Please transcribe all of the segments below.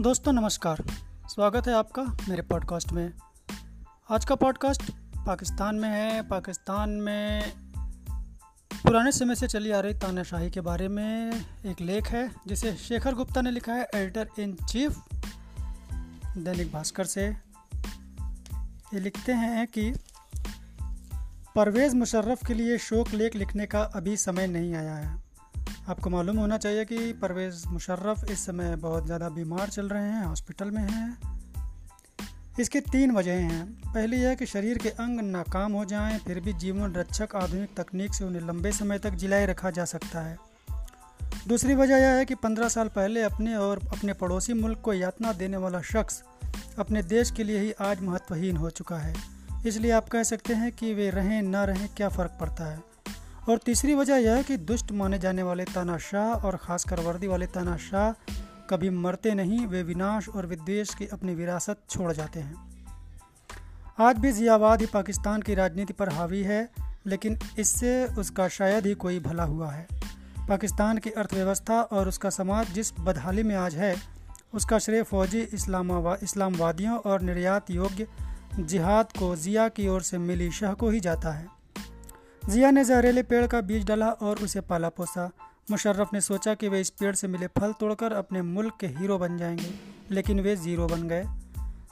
दोस्तों, नमस्कार। स्वागत है आपका मेरे पॉडकास्ट में। आज का पॉडकास्ट पाकिस्तान में है। पाकिस्तान में पुराने समय से चली आ रही तानाशाही के बारे में एक लेख है, जिसे शेखर गुप्ता ने लिखा है editor in chief Dainik Bhaskar से। ये लिखते हैं कि परवेज़ मुशर्रफ के लिए शोक लेख लिखने का अभी समय नहीं आया है। आपको मालूम होना चाहिए कि परवेज़ मुशर्रफ इस समय बहुत ज़्यादा बीमार चल रहे हैं, हॉस्पिटल में हैं। इसकी तीन वजह हैं। पहली यह कि शरीर के अंग नाकाम हो जाएँ, फिर भी जीवन रक्षक आधुनिक तकनीक से उन्हें लंबे समय तक जिलाए रखा जा सकता है। दूसरी वजह यह है कि पंद्रह साल पहले अपने और अपने पड़ोसी मुल्क को यातना देने वाला शख्स अपने देश के लिए ही आज महत्वहीन हो चुका है। इसलिए आप कह सकते हैं कि वे रहें, ना रहें, क्या फ़र्क पड़ता है? और तीसरी वजह यह है कि दुष्ट माने जाने वाले तानाशाह और ख़ासकर वर्दी वाले तानाशाह कभी मरते नहीं, वे विनाश और विद्वेश की अपनी विरासत छोड़ जाते हैं। आज भी जियावाद ही पाकिस्तान की राजनीति पर हावी है, लेकिन इससे उसका शायद ही कोई भला हुआ है। पाकिस्तान की अर्थव्यवस्था और उसका समाज जिस बदहाली में आज है, उसका श्रेय फौजी इस्लामावा, इस्लामवादियों और निर्यात योग्य जिहाद को ज़िया की ओर से मिली शह को ही जाता है। जिया ने जहरीले पेड़ का बीज डाला और उसे पाला पोसा। मुशर्रफ ने सोचा कि वे इस पेड़ से मिले फल तोड़कर अपने मुल्क के हीरो बन जाएँगे, लेकिन वे ज़ीरो बन गए।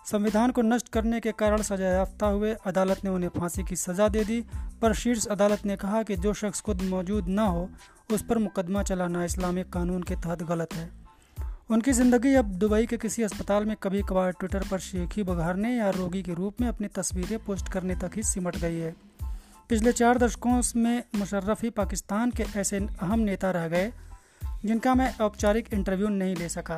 संविधान को नष्ट करने के कारण सजा याफ्ता हुए अदालत ने उन्हें फांसी की सज़ा दे दी, पर शीर्ष अदालत ने कहा कि जो शख्स खुद मौजूद न हो, उस पर मुकदमा चलाना इस्लामिक कानून के तहत गलत है। उनकी ज़िंदगी अब दुबई के किसी अस्पताल में कभी कभार ट्विटर पर शेखी बघारने या रोगी के रूप में अपनी तस्वीरें पोस्ट करने तक ही सिमट गई है। पिछले चार दशकों में मुशर्रफ ही पाकिस्तान के ऐसे अहम नेता रह गए, जिनका मैं औपचारिक इंटरव्यू नहीं ले सका।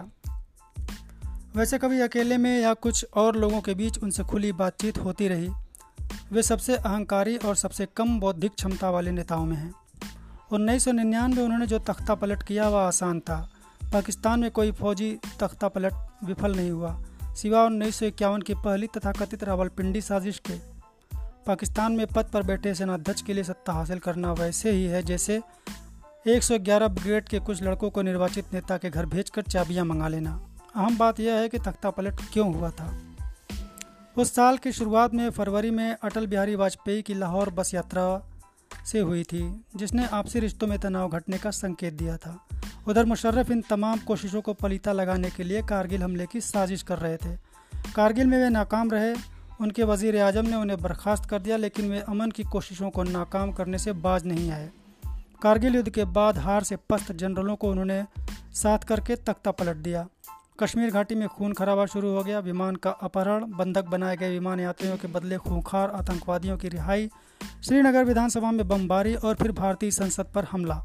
वैसे कभी अकेले में या कुछ और लोगों के बीच उनसे खुली बातचीत होती रही। वे सबसे अहंकारी और सबसे कम बौद्धिक क्षमता वाले नेताओं में हैं। उन्नीस सौ निन्यानवे उन्होंने जो तख्ता पलट किया, वह आसान था। पाकिस्तान में कोई फौजी तख्ता पलट विफल नहीं हुआ, सिवा उन्नीस सौ इक्यावन की पहली तथाकथित रावलपिंडी साजिश के पाकिस्तान में पद पर बैठे सेनाध्यक्ष के लिए सत्ता हासिल करना वैसे ही है, जैसे 111 ब्रिगेड के कुछ लड़कों को निर्वाचित नेता के घर भेजकर चाबियाँ मंगा लेना। अहम बात यह है कि तख्ता पलट क्यों हुआ था? उस साल की शुरुआत में फरवरी में अटल बिहारी वाजपेयी की लाहौर बस यात्रा से हुई थी, जिसने आपसी रिश्तों में तनाव घटने का संकेत दिया था। उधर मुशर्रफ इन तमाम कोशिशों को पलीता लगाने के लिए कारगिल हमले की साजिश कर रहे थे। कारगिल में वे नाकाम रहे उनके वज़ीर अजम ने उन्हें बर्खास्त कर दिया, लेकिन वे अमन की कोशिशों को नाकाम करने से बाज नहीं आए। कारगिल युद्ध के बाद हार से पस्त जनरलों को उन्होंने साथ करके तख्ता पलट दिया। कश्मीर घाटी में खून खराबा शुरू हो गया। विमान का अपहरण, बंधक बनाए गए विमान यात्रियों के बदले खूंखार आतंकवादियों की रिहाई, श्रीनगर विधानसभा में बमबारी और फिर भारतीय संसद पर हमला।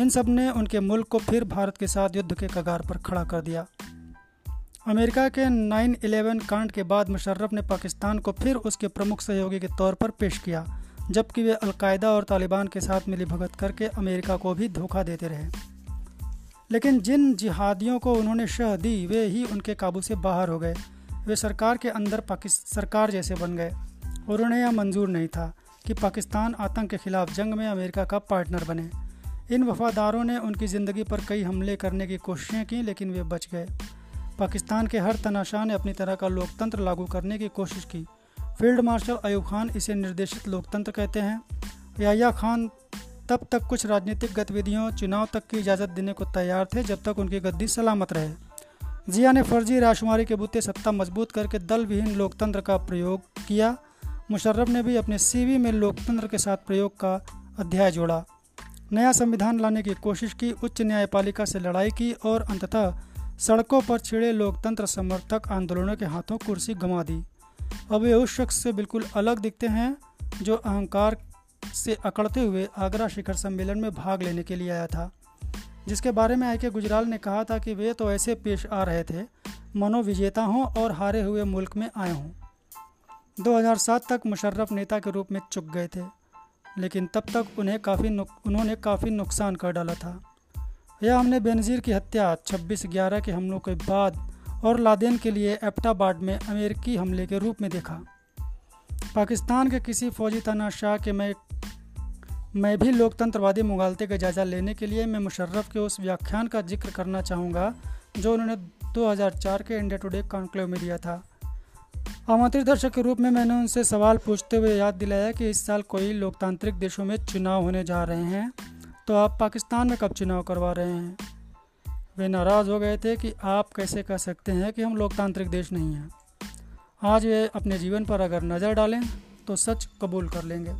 इन सबने उनके मुल्क को फिर भारत के साथ युद्ध के कगार पर खड़ा कर दिया। अमेरिका के 9/11 कांड के बाद मुशर्रफ ने पाकिस्तान को फिर उसके प्रमुख सहयोगी के तौर पर पेश किया, जबकि वे अलकायदा और तालिबान के साथ मिली भगत करके अमेरिका को भी धोखा देते रहे। लेकिन जिन जिहादियों को उन्होंने शह दी, वे ही उनके काबू से बाहर हो गए। वे सरकार के अंदर पाकिस्तान सरकार जैसे बन गए और उन्हें यह मंजूर नहीं था कि पाकिस्तान आतंक के खिलाफ जंग में अमेरिका का पार्टनर बने। इन वफादारों ने उनकी ज़िंदगी पर कई हमले करने की कोशिशें की, लेकिन वे बच गए। पाकिस्तान के हर तनाशाह ने अपनी तरह का लोकतंत्र लागू करने की कोशिश की। फ़ील्ड मार्शल अयूब खान इसे निर्देशित लोकतंत्र कहते हैं। याया खान तब तक कुछ राजनीतिक गतिविधियों, चुनाव तक की इजाज़त देने को तैयार थे जब तक उनकी गद्दी सलामत रहे। जिया ने फर्जी राजकुमारी के बुते सत्ता मज़बूत करके दल विहीन लोकतंत्र का प्रयोग किया। मुशर्रफ ने भी अपने सीवी में लोकतंत्र के साथ प्रयोग का अध्याय जोड़ा। नया संविधान लाने की कोशिश की, उच्च न्यायपालिका से लड़ाई की और अंततः सड़कों पर छिड़े लोकतंत्र समर्थक आंदोलनों के हाथों कुर्सी गंवा दी। अब वे उस शख्स से बिल्कुल अलग दिखते हैं, जो अहंकार से अकड़ते हुए आगरा शिखर सम्मेलन में भाग लेने के लिए आया था। जिसके बारे में आई के गुजराल ने कहा था कि वे तो ऐसे पेश आ रहे थे, मनोविजेता हों और हारे हुए मुल्क में आए हों। 2007 तक मुशर्रफ नेता के रूप में चुक गए थे, लेकिन तब तक उन्हें काफ़ी उन्होंने काफ़ी नुकसान कर डाला था। यह हमने बेनज़ीर की हत्या 26 ग्यारह के हमलों के बाद और लादेन के लिए एप्टाबाड में अमेरिकी हमले के रूप में देखा। पाकिस्तान के किसी फौजी तनाशाह के मैं मैं भी लोकतंत्रवादी मुगालते का जायज़ा लेने के लिए मैं मुशर्रफ के उस व्याख्यान का ज़िक्र करना चाहूँगा, जो उन्होंने 2004 के इंडिया टुडे कॉन्क्लेव में दिया था। आमंत्रित दर्शक के रूप में मैंने उनसे सवाल पूछते हुए याद दिलाया कि इस साल कोई लोकतांत्रिक देशों में चुनाव होने जा रहे हैं। तो आप पाकिस्तान में कब चुनाव करवा रहे हैं? वे नाराज़ हो गए थे कि आप कैसे कह सकते हैं कि हम लोकतांत्रिक देश नहीं हैं। आज वे अपने जीवन पर अगर नज़र डालें तो सच कबूल कर लेंगे।